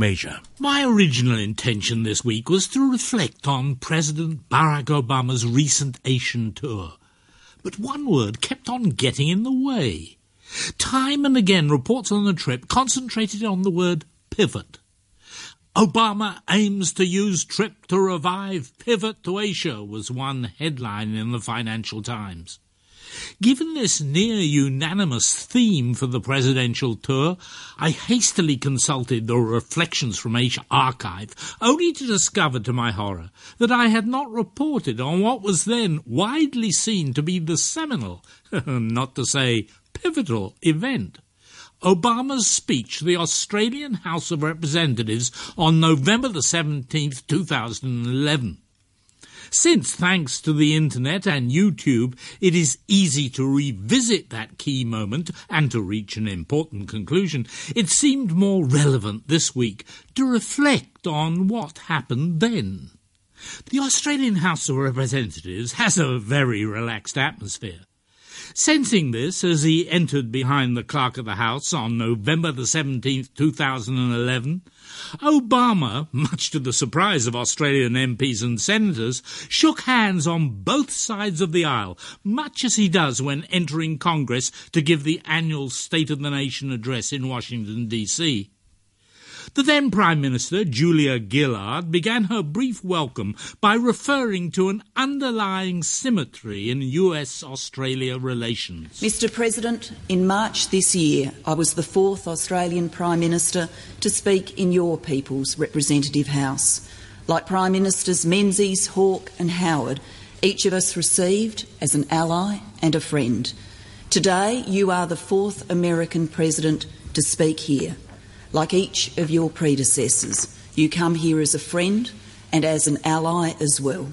Asia. My original intention this week was to reflect on President Barack Obama's recent Asian tour. But one word kept on getting in the way. Time and again, reports on the trip concentrated on the word pivot. Obama aims to use trip to revive pivot to Asia was one headline in the Financial Times. Given this near unanimous theme for the presidential tour, I hastily consulted the Reflections from Asia archive, only to discover to my horror that I had not reported on what was then widely seen to be the seminal, not to say pivotal, event. Obama's speech to the Australian House of Representatives on November the 17th, 2011. Since, thanks to the internet and YouTube, it is easy to revisit that key moment and to reach an important conclusion, it seemed more relevant this week to reflect on what happened then. The Australian House of Representatives has a very relaxed atmosphere. Sensing this as he entered behind the clerk of the House on November the 17th, 2011, Obama, much to the surprise of Australian MPs and senators, shook hands on both sides of the aisle, much as he does when entering Congress to give the annual State of the Nation address in Washington, D.C. The then Prime Minister, Julia Gillard, began her brief welcome by referring to an underlying symmetry in US Australia relations. Mr. President, in March this year, I was the fourth Australian Prime Minister to speak in your People's Representative House. Like Prime Ministers Menzies, Hawke, and Howard, each of us received as an ally and a friend. Today, you are the fourth American President to speak here. Like each of your predecessors, you come here as a friend and as an ally as well.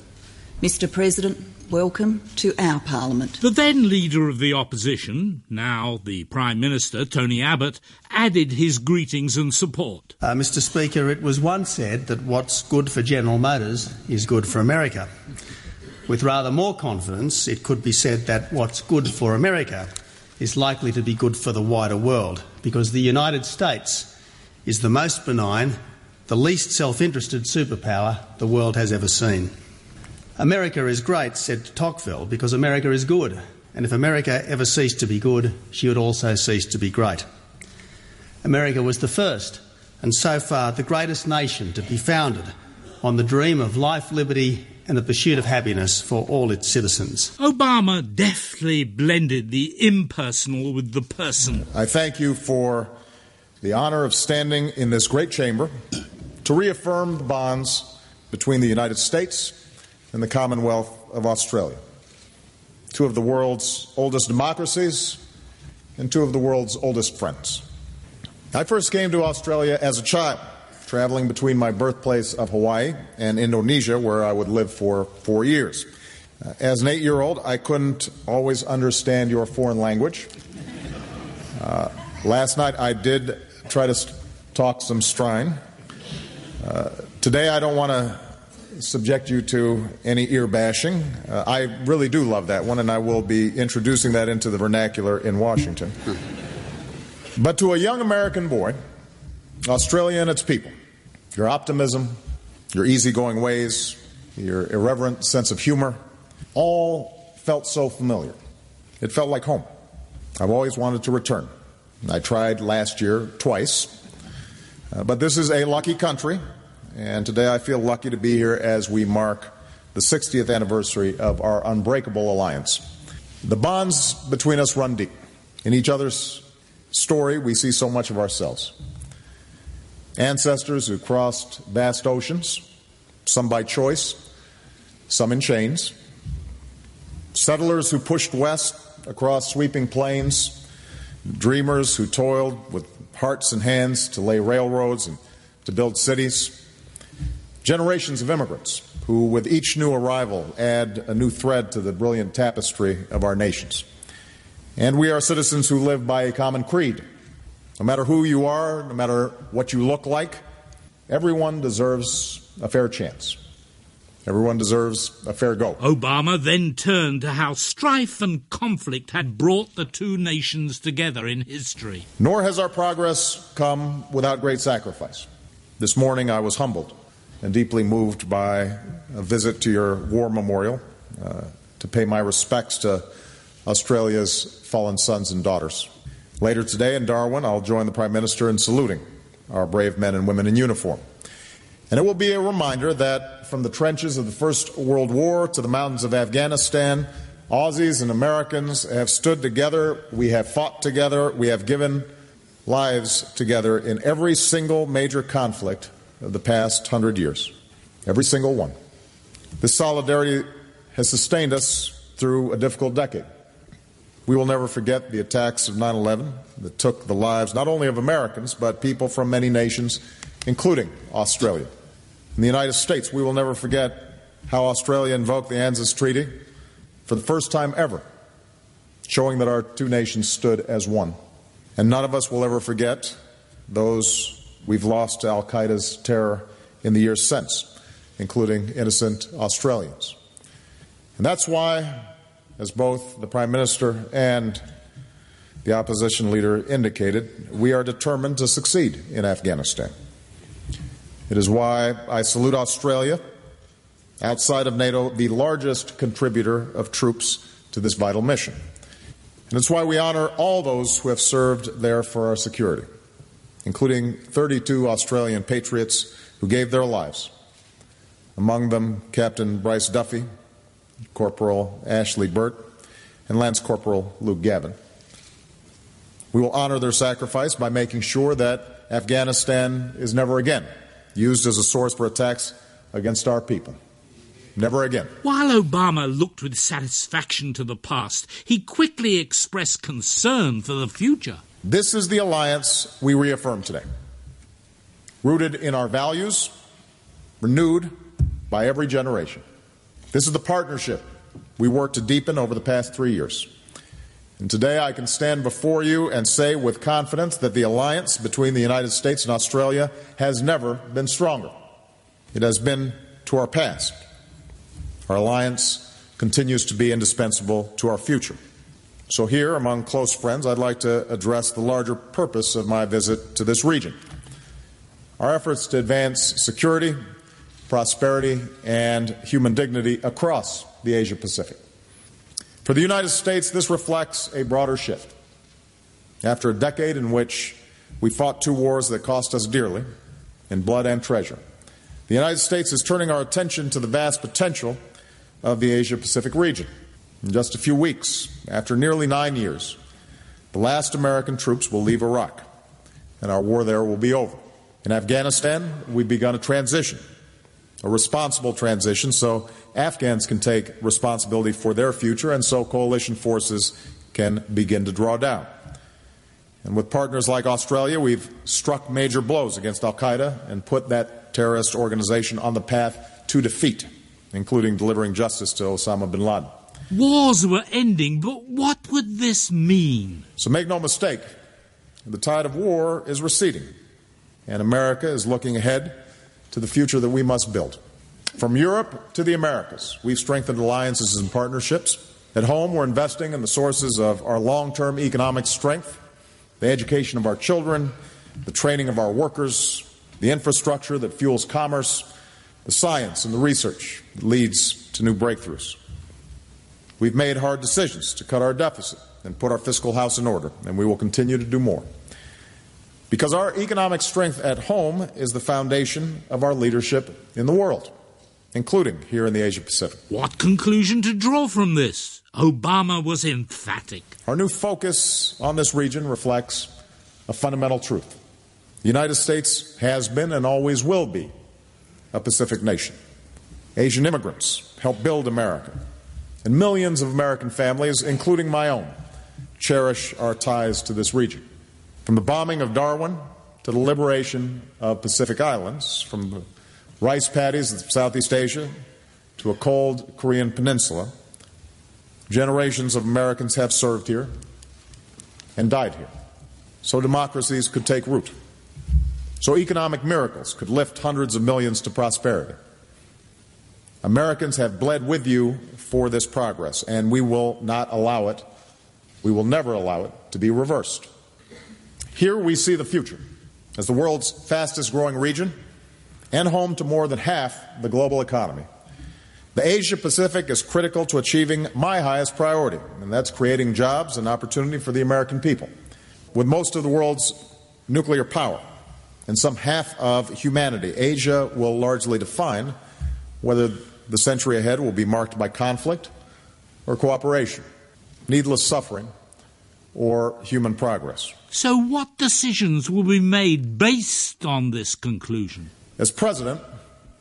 Mr. President, welcome to our Parliament. The then leader of the opposition, now the Prime Minister, Tony Abbott, added his greetings and support. Uh, Mr. Speaker, it was once said that what's good for General Motors is good for America. With rather more confidence, it could be said that what's good for America is likely to be good for the wider world, because the United States is the most benign, the least self interested superpower the world has ever seen. America is great, said Tocqueville, because America is good, and if America ever ceased to be good, she would also cease to be great. America was the first, and so far the greatest nation to be founded on the dream of life, liberty, and the pursuit of happiness for all its citizens. Obama deftly blended the impersonal with the personal. I thank you for the honor of standing in this great chamber to reaffirm the bonds between the United States and the Commonwealth of Australia, two of the world's oldest democracies and two of the world's oldest friends. I first came to Australia as a child, traveling between my birthplace of Hawaii and Indonesia, where I would live for four years. Uh, as an eight year old, I couldn't always understand your foreign language. Uh, last night, I did try to talk some strine. Uh, today, I don't want to subject you to any ear bashing. Uh, I really do love that one, and I will be introducing that into the vernacular in Washington. But to a young American boy, Australia and its people, your optimism, your easygoing ways, your irreverent sense of humor, all felt so familiar. It felt like home. I've always wanted to return. I tried last year twice. Uh, but this is a lucky country, and today I feel lucky to be here as we mark the 60th anniversary of our unbreakable alliance. The bonds between us run deep. In each other's story, we see so much of ourselves. Ancestors who crossed vast oceans, some by choice, some in chains. Settlers who pushed west across sweeping plains dreamers who toiled with hearts and hands to lay railroads and to build cities, generations of immigrants who, with each new arrival, add a new thread to the brilliant tapestry of our nations. And we are citizens who live by a common creed. No matter who you are, no matter what you look like, everyone deserves a fair chance. Everyone deserves a fair go. Obama then turned to how strife and conflict had brought the two nations together in history. Nor has our progress come without great sacrifice. This morning I was humbled and deeply moved by a visit to your war memorial uh, to pay my respects to Australia's fallen sons and daughters. Later today in Darwin, I'll join the Prime Minister in saluting our brave men and women in uniform. And it will be a reminder that from the trenches of the First World War to the mountains of Afghanistan, Aussies and Americans have stood together, we have fought together, we have given lives together in every single major conflict of the past hundred years. Every single one. This solidarity has sustained us through a difficult decade. We will never forget the attacks of 9 11 that took the lives not only of Americans, but people from many nations, including Australia. In the United States, we will never forget how Australia invoked the ANZUS Treaty for the first time ever, showing that our two nations stood as one. And none of us will ever forget those we've lost to Al Qaeda's terror in the years since, including innocent Australians. And that's why, as both the Prime Minister and the opposition leader indicated, we are determined to succeed in Afghanistan. It is why I salute Australia, outside of NATO, the largest contributor of troops to this vital mission. And it's why we honor all those who have served there for our security, including 32 Australian patriots who gave their lives. Among them, Captain Bryce Duffy, Corporal Ashley Birt, and Lance Corporal Luke Gavin. We will honor their sacrifice by making sure that Afghanistan is never again used as a source for attacks against our people. Never again. While Obama looked with satisfaction to the past, he quickly expressed concern for the future. This is the alliance we reaffirm today, rooted in our values, renewed by every generation. This is the partnership we worked to deepen over the past three years. And today I can stand before you and say with confidence that the alliance between the United States and Australia has never been stronger. It has been to our past. Our alliance continues to be indispensable to our future. So, here, among close friends, I'd like to address the larger purpose of my visit to this region. Our efforts to advance security, prosperity, and human dignity across the Asia Pacific. For the United States, this reflects a broader shift. After a decade in which we fought two wars that cost us dearly in blood and treasure, the United States is turning our attention to the vast potential of the Asia Pacific region. In just a few weeks, after nearly nine years, the last American troops will leave Iraq, and our war there will be over. In Afghanistan, we've begun a transition, a responsible transition, so Afghans can take responsibility for their future, and so coalition forces can begin to draw down. And with partners like Australia, we've struck major blows against Al Qaeda and put that terrorist organization on the path to defeat including delivering justice to Osama bin Laden. Wars were ending, but what would this mean? So make no mistake, the tide of war is receding, and America is looking ahead to the future that we must build. From Europe to the Americas, we've strengthened alliances and partnerships. At home, we're investing in the sources of our long term economic strength, the education of our children, the training of our workers, the infrastructure that fuels commerce, the science and the research that leads to new breakthroughs. We've made hard decisions to cut our deficit and put our fiscal house in order, and we will continue to do more. Because our economic strength at home is the foundation of our leadership in the world, including here in the Asia Pacific. What conclusion to draw from this? Obama was emphatic. Our new focus on this region reflects a fundamental truth. The United States has been and always will be a Pacific nation. Asian immigrants helped build America. And millions of American families, including my own, cherish our ties to this region. From the bombing of Darwin to the liberation of Pacific Islands, from the rice paddies of Southeast Asia to a cold Korean peninsula, generations of Americans have served here and died here. So democracies could take root. So economic miracles could lift hundreds of millions to prosperity. Americans have bled with you for this progress, and we will not allow it, we will never allow it to be reversed. Here we see the future. As the world's fastest growing region, and home to more than half the global economy, the Asia Pacific is critical to achieving my highest priority, and that's creating jobs and opportunity for the American people. With most of the world's nuclear power and some half of humanity, Asia will largely define whether the century ahead will be marked by conflict or cooperation, needless suffering or human progress. So, what decisions will be made based on this conclusion? As President,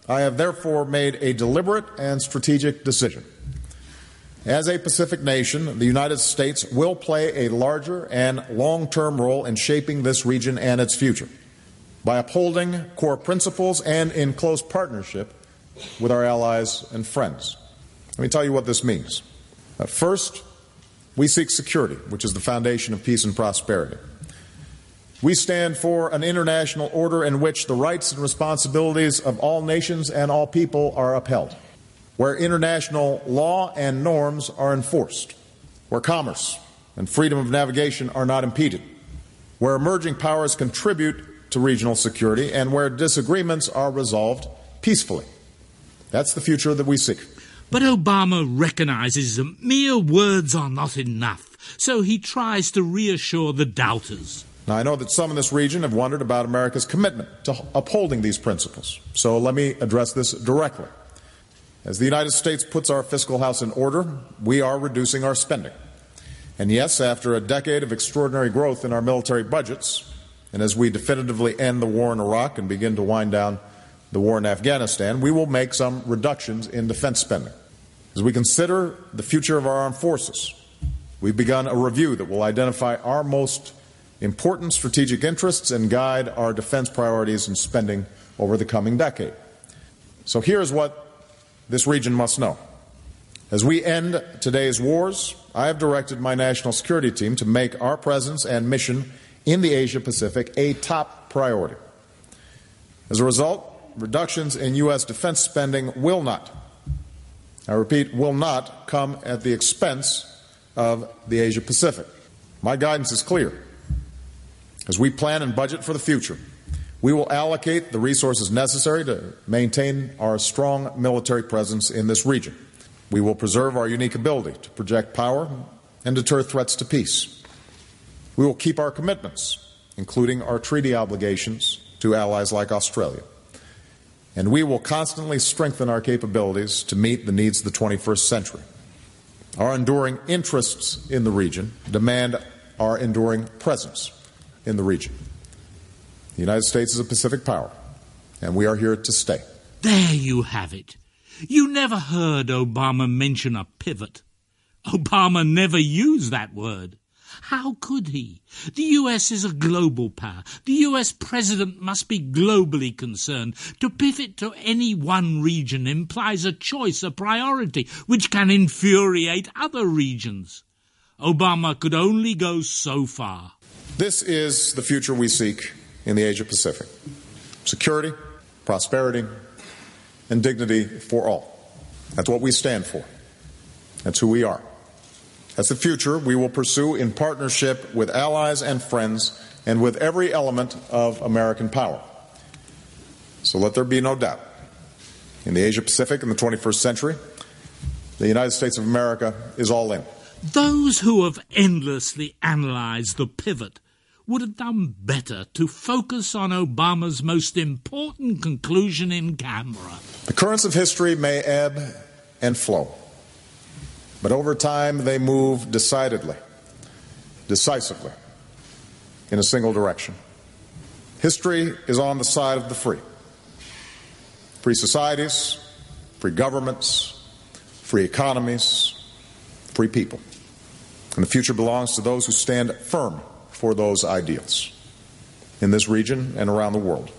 I have therefore made a deliberate and strategic decision. As a Pacific nation, the United States will play a larger and long term role in shaping this region and its future by upholding core principles and in close partnership with our allies and friends. Let me tell you what this means. First, we seek security, which is the foundation of peace and prosperity. We stand for an international order in which the rights and responsibilities of all nations and all people are upheld, where international law and norms are enforced, where commerce and freedom of navigation are not impeded, where emerging powers contribute to regional security, and where disagreements are resolved peacefully. That's the future that we seek. But Obama recognizes that mere words are not enough, so he tries to reassure the doubters. Now, I know that some in this region have wondered about America's commitment to upholding these principles, so let me address this directly. As the United States puts our fiscal house in order, we are reducing our spending. And yes, after a decade of extraordinary growth in our military budgets, and as we definitively end the war in Iraq and begin to wind down the war in Afghanistan, we will make some reductions in defense spending. As we consider the future of our armed forces, we've begun a review that will identify our most important strategic interests and guide our defense priorities and spending over the coming decade. So here's what this region must know. As we end today's wars, I have directed my national security team to make our presence and mission in the Asia Pacific a top priority. As a result, reductions in U.S. defense spending will not, I repeat, will not come at the expense of the Asia Pacific. My guidance is clear. As we plan and budget for the future, we will allocate the resources necessary to maintain our strong military presence in this region. We will preserve our unique ability to project power and deter threats to peace. We will keep our commitments, including our treaty obligations to allies like Australia and we will constantly strengthen our capabilities to meet the needs of the 21st century. Our enduring interests in the region demand our enduring presence in the region. The United States is a Pacific power, and we are here to stay. There you have it. You never heard Obama mention a pivot. Obama never used that word. How could he? The US is a global power. The US president must be globally concerned. To pivot to any one region implies a choice, a priority, which can infuriate other regions. Obama could only go so far. This is the future we seek in the Asia Pacific security, prosperity, and dignity for all. That's what we stand for. That's who we are. That's the future we will pursue in partnership with allies and friends and with every element of American power. So let there be no doubt. In the Asia Pacific in the 21st century, the United States of America is all in. Those who have endlessly analyzed the pivot would have done better to focus on Obama's most important conclusion in Canberra. The currents of history may ebb and flow. But over time, they move decidedly, decisively, in a single direction. History is on the side of the free. Free societies, free governments, free economies, free people. And the future belongs to those who stand firm for those ideals in this region and around the world.